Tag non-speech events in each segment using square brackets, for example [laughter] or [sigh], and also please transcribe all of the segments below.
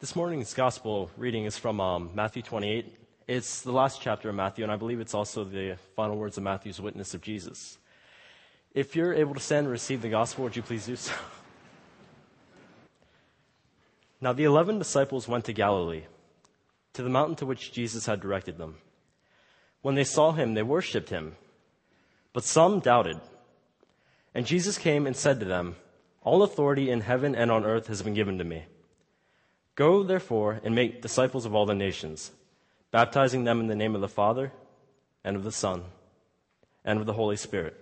This morning's gospel reading is from um, Matthew 28. It's the last chapter of Matthew, and I believe it's also the final words of Matthew's witness of Jesus. If you're able to stand and receive the gospel, would you please do so? [laughs] Now, the eleven disciples went to Galilee, to the mountain to which Jesus had directed them. When they saw him, they worshipped him, but some doubted. And Jesus came and said to them, All authority in heaven and on earth has been given to me. Go, therefore, and make disciples of all the nations, baptizing them in the name of the Father, and of the Son, and of the Holy Spirit,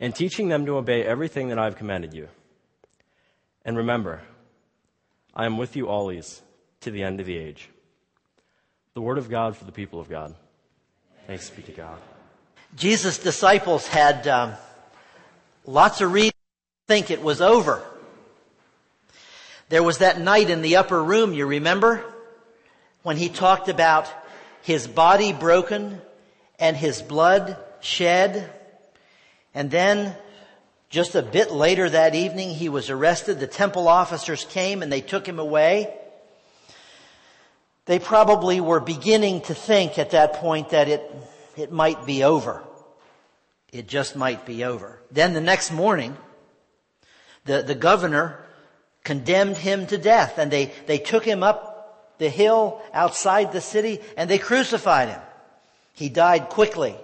and teaching them to obey everything that I have commanded you. And remember, I am with you always to the end of the age. The word of God for the people of God. Thanks be to God. Jesus' disciples had um, lots of reasons to think it was over. There was that night in the upper room, you remember? When he talked about his body broken and his blood shed. And then just a bit later that evening, he was arrested. The temple officers came and they took him away. They probably were beginning to think at that point that it, it might be over. It just might be over. Then the next morning, the, the governor condemned him to death and they, they took him up the hill outside the city and they crucified him. He died quickly,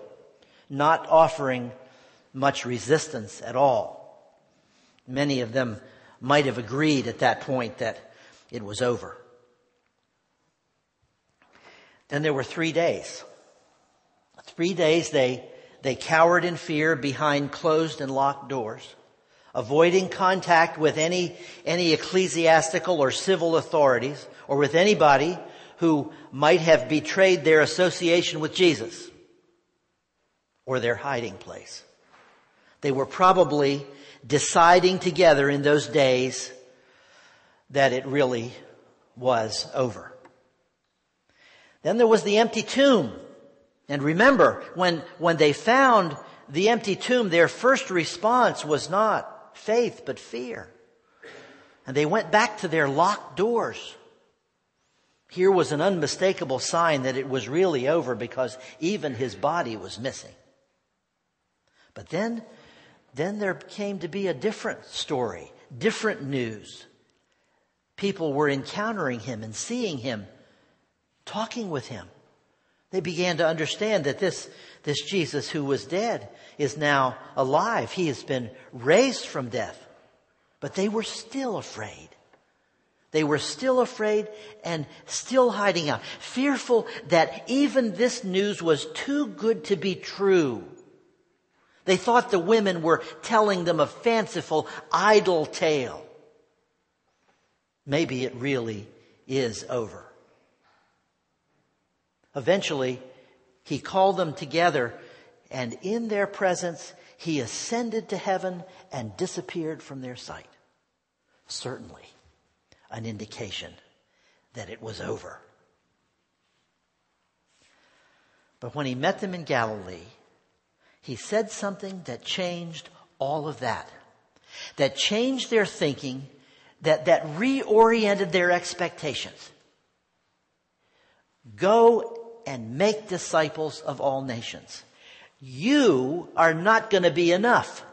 not offering much resistance at all. Many of them might have agreed at that point that it was over. Then there were three days. Three days they, they cowered in fear behind closed and locked doors avoiding contact with any, any ecclesiastical or civil authorities or with anybody who might have betrayed their association with Jesus or their hiding place. They were probably deciding together in those days that it really was over. Then there was the empty tomb. And remember, when, when they found the empty tomb, their first response was not, faith, but fear. And they went back to their locked doors. Here was an unmistakable sign that it was really over because even his body was missing. But then, then there came to be a different story, different news. People were encountering him and seeing him, talking with him. They began to understand that this, this Jesus who was dead is now alive. He has been raised from death. But they were still afraid. They were still afraid and still hiding out, fearful that even this news was too good to be true. They thought the women were telling them a fanciful, idle tale. Maybe it really is over. Eventually, he called them together and in their presence, he ascended to heaven and disappeared from their sight. Certainly an indication that it was over. But when he met them in Galilee, he said something that changed all of that. That changed their thinking, that, that reoriented their expectations. Go and make disciples of all nations. You are not going to be enough.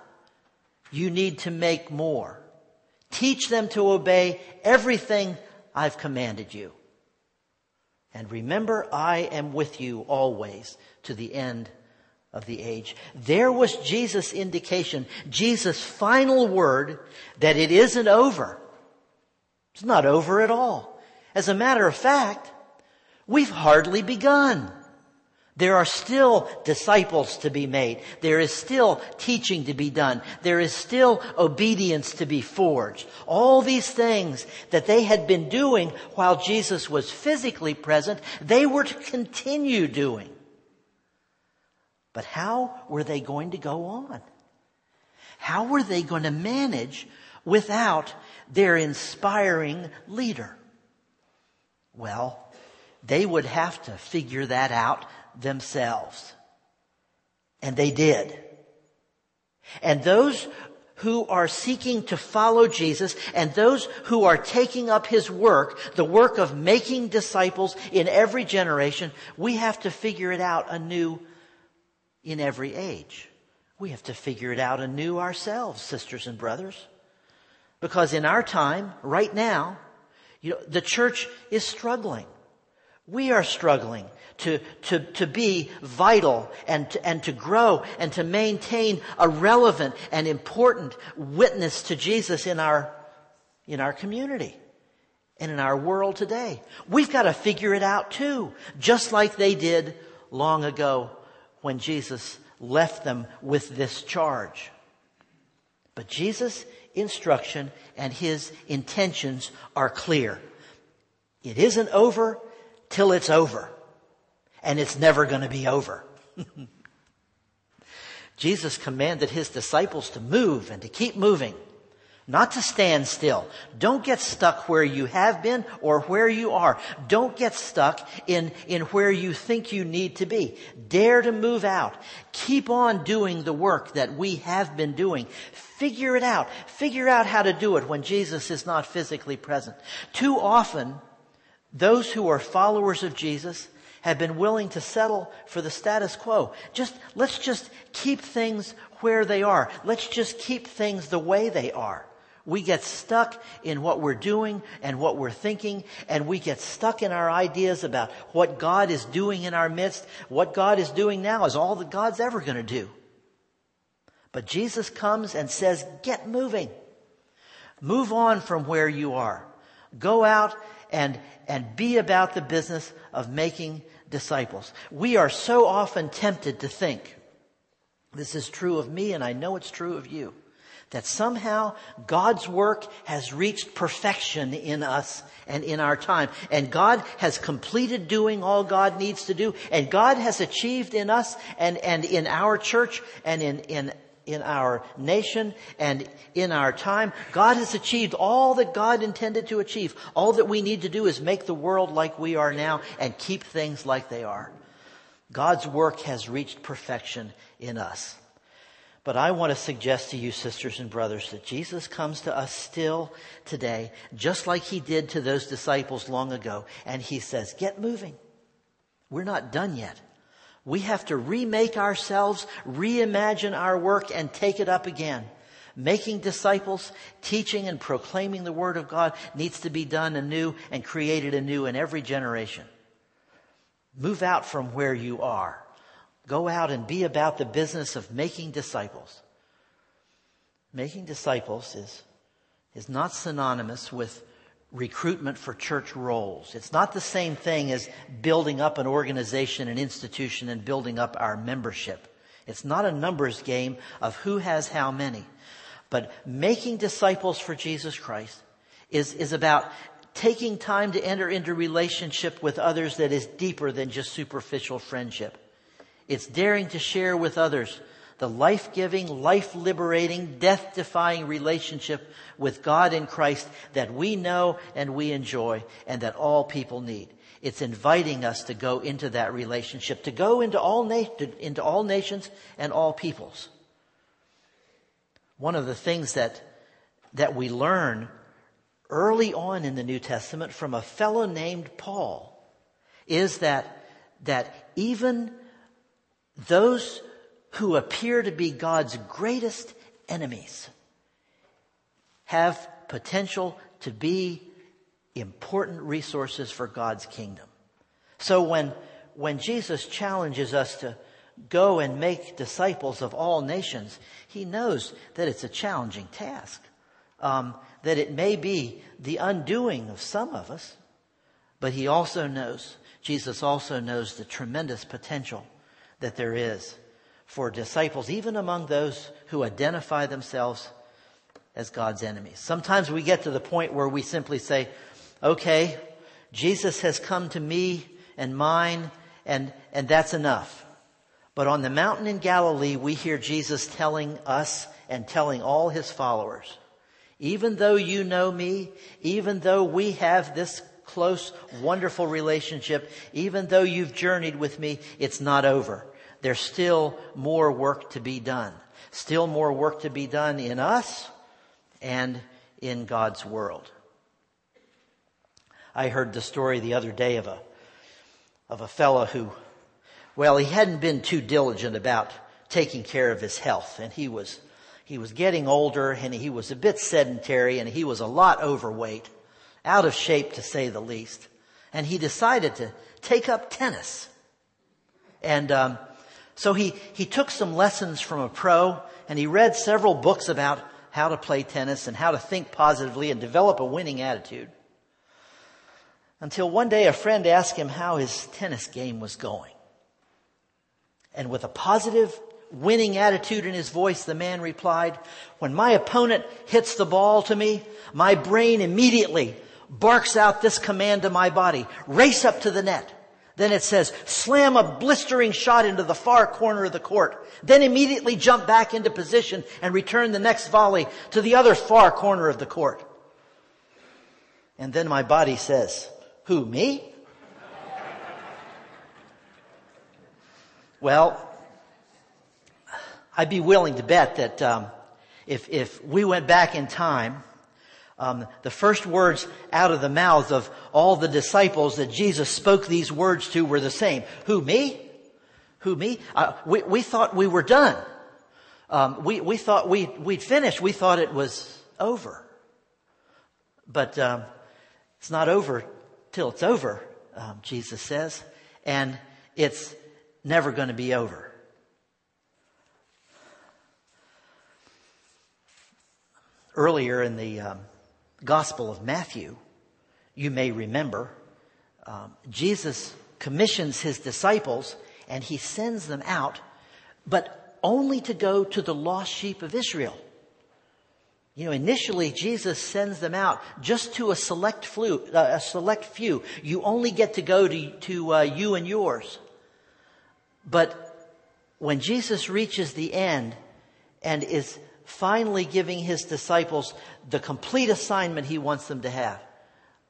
You need to make more. Teach them to obey everything I've commanded you. And remember, I am with you always to the end of the age. There was Jesus' indication, Jesus' final word that it isn't over. It's not over at all. As a matter of fact, we've hardly begun. There are still disciples to be made. There is still teaching to be done. There is still obedience to be forged. All these things that they had been doing while Jesus was physically present, they were to continue doing. But how were they going to go on? How were they going to manage without their inspiring leader? Well, they would have to figure that out themselves. And they did. And those who are seeking to follow Jesus and those who are taking up his work, the work of making disciples in every generation, we have to figure it out anew in every age. We have to figure it out anew ourselves, sisters and brothers. Because in our time, right now, you know, the church is struggling. We are struggling to, to, to be vital and to, and to grow and to maintain a relevant and important witness to Jesus in our, in our community and in our world today. We've got to figure it out too, just like they did long ago when Jesus left them with this charge. But Jesus' instruction and his intentions are clear. It isn't over till it's over. And it's never going to be over. [laughs] Jesus commanded his disciples to move and to keep moving, not to stand still. Don't get stuck where you have been or where you are. Don't get stuck in, in where you think you need to be. Dare to move out. Keep on doing the work that we have been doing. Figure it out. Figure out how to do it when Jesus is not physically present. Too often, those who are followers of Jesus have been willing to settle for the status quo. Just, let's just keep things where they are. Let's just keep things the way they are. We get stuck in what we're doing and what we're thinking, and we get stuck in our ideas about what God is doing in our midst. What God is doing now is all that God's ever going to do. But Jesus comes and says, get moving. Move on from where you are. Go out and, and be about the business of making disciples. We are so often tempted to think, this is true of me and I know it's true of you, that somehow God's work has reached perfection in us and in our time. And God has completed doing all God needs to do. And God has achieved in us and, and in our church and in, in in our nation and in our time. God has achieved all that God intended to achieve. All that we need to do is make the world like we are now and keep things like they are. God's work has reached perfection in us. But I want to suggest to you, sisters and brothers, that Jesus comes to us still today, just like he did to those disciples long ago. And he says, get moving. We're not done yet. We have to remake ourselves, reimagine our work, and take it up again. Making disciples, teaching and proclaiming the Word of God needs to be done anew and created anew in every generation. Move out from where you are. Go out and be about the business of making disciples. Making disciples is, is not synonymous with recruitment for church roles. It's not the same thing as building up an organization, an institution, and building up our membership. It's not a numbers game of who has how many. But making disciples for Jesus Christ is, is about taking time to enter into relationship with others that is deeper than just superficial friendship. It's daring to share with others the life-giving, life-liberating, death-defying relationship with God in Christ that we know and we enjoy and that all people need. It's inviting us to go into that relationship, to go into all, na- into all nations and all peoples. One of the things that, that we learn early on in the New Testament from a fellow named Paul is that, that even those who appear to be God's greatest enemies have potential to be important resources for God's kingdom. So when, when Jesus challenges us to go and make disciples of all nations, he knows that it's a challenging task. Um, that it may be the undoing of some of us, but he also knows, Jesus also knows the tremendous potential that there is for disciples, even among those who identify themselves as God's enemies. Sometimes we get to the point where we simply say, okay, Jesus has come to me and mine, and, and that's enough. But on the mountain in Galilee, we hear Jesus telling us and telling all his followers, even though you know me, even though we have this close, wonderful relationship, even though you've journeyed with me, it's not over there's still more work to be done. Still more work to be done in us and in God's world. I heard the story the other day of a, of a fellow who, well, he hadn't been too diligent about taking care of his health and he was, he was getting older and he was a bit sedentary and he was a lot overweight, out of shape to say the least. And he decided to take up tennis. And, um, so he, he took some lessons from a pro and he read several books about how to play tennis and how to think positively and develop a winning attitude. Until one day a friend asked him how his tennis game was going. And with a positive, winning attitude in his voice, the man replied, when my opponent hits the ball to me, my brain immediately barks out this command to my body, race up to the net. Then it says, slam a blistering shot into the far corner of the court. Then immediately jump back into position and return the next volley to the other far corner of the court. And then my body says, who, me? well, I'd be willing to bet that um, if, if we went back in time um, the first words out of the mouths of all the disciples that Jesus spoke these words to were the same. Who, me? Who, me? Uh, we, we thought we were done. Um, we, we thought we, we'd finished. We thought it was over. But um, it's not over till it's over, um, Jesus says. And it's never going to be over. Earlier in the um, Gospel of Matthew, you may remember, um, Jesus commissions his disciples and he sends them out, but only to go to the lost sheep of Israel. You know, initially Jesus sends them out just to a select few. Uh, a select few. You only get to go to, to uh, you and yours. But when Jesus reaches the end and is finally giving his disciples the complete assignment he wants them to have.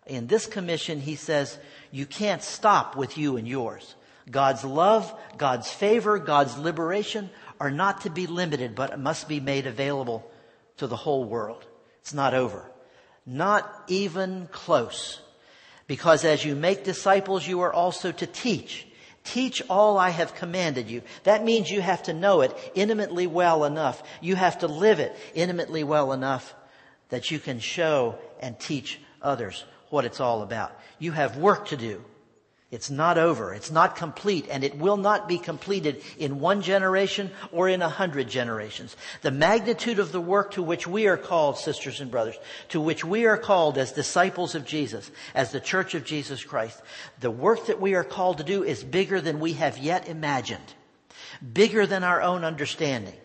In this commission, he says, you can't stop with you and yours. God's love, God's favor, God's liberation are not to be limited, but must be made available to the whole world. It's not over. Not even close. Because as you make disciples, you are also to teach Teach all I have commanded you. That means you have to know it intimately well enough. You have to live it intimately well enough that you can show and teach others what it's all about. You have work to do. It's not over. It's not complete and it will not be completed in one generation or in a hundred generations. The magnitude of the work to which we are called, sisters and brothers, to which we are called as disciples of Jesus, as the church of Jesus Christ, the work that we are called to do is bigger than we have yet imagined. Bigger than our own understanding.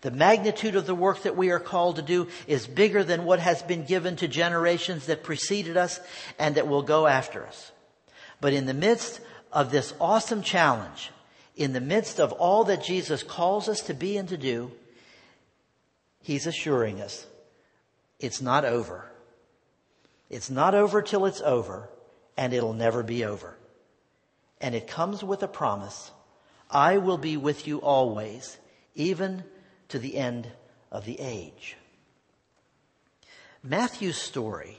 The magnitude of the work that we are called to do is bigger than what has been given to generations that preceded us and that will go after us. But in the midst of this awesome challenge, in the midst of all that Jesus calls us to be and to do, He's assuring us it's not over. It's not over till it's over, and it'll never be over. And it comes with a promise I will be with you always, even to the end of the age. Matthew's story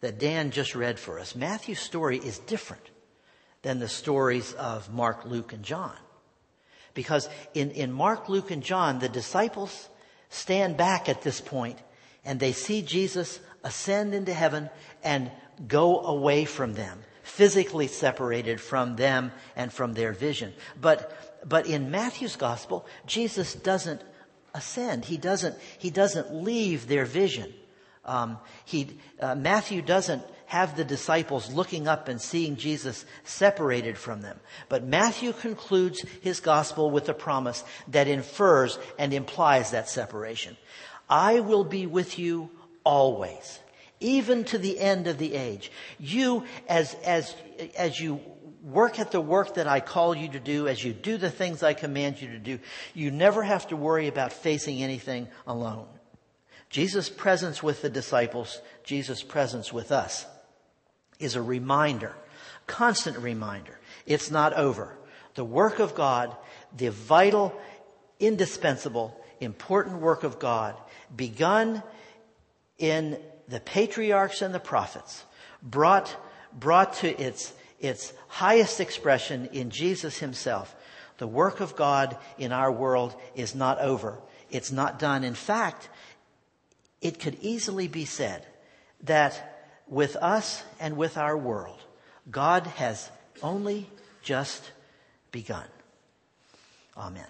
that Dan just read for us, Matthew's story is different than the stories of Mark, Luke, and John. Because in, in Mark, Luke, and John, the disciples stand back at this point and they see Jesus ascend into heaven and go away from them, physically separated from them and from their vision. But, but in Matthew's gospel, Jesus doesn't ascend. He doesn't, he doesn't leave their vision. Um, he, uh, Matthew doesn't have the disciples looking up and seeing Jesus separated from them. But Matthew concludes his gospel with a promise that infers and implies that separation. I will be with you always, even to the end of the age. You, as, as, as you work at the work that I call you to do, as you do the things I command you to do, you never have to worry about facing anything alone. Jesus' presence with the disciples, Jesus' presence with us is a reminder, constant reminder. It's not over. The work of God, the vital, indispensable, important work of God begun in the patriarchs and the prophets, brought, brought to its, its highest expression in Jesus himself. The work of God in our world is not over. It's not done. In fact, it could easily be said that with us and with our world, God has only just begun. Amen.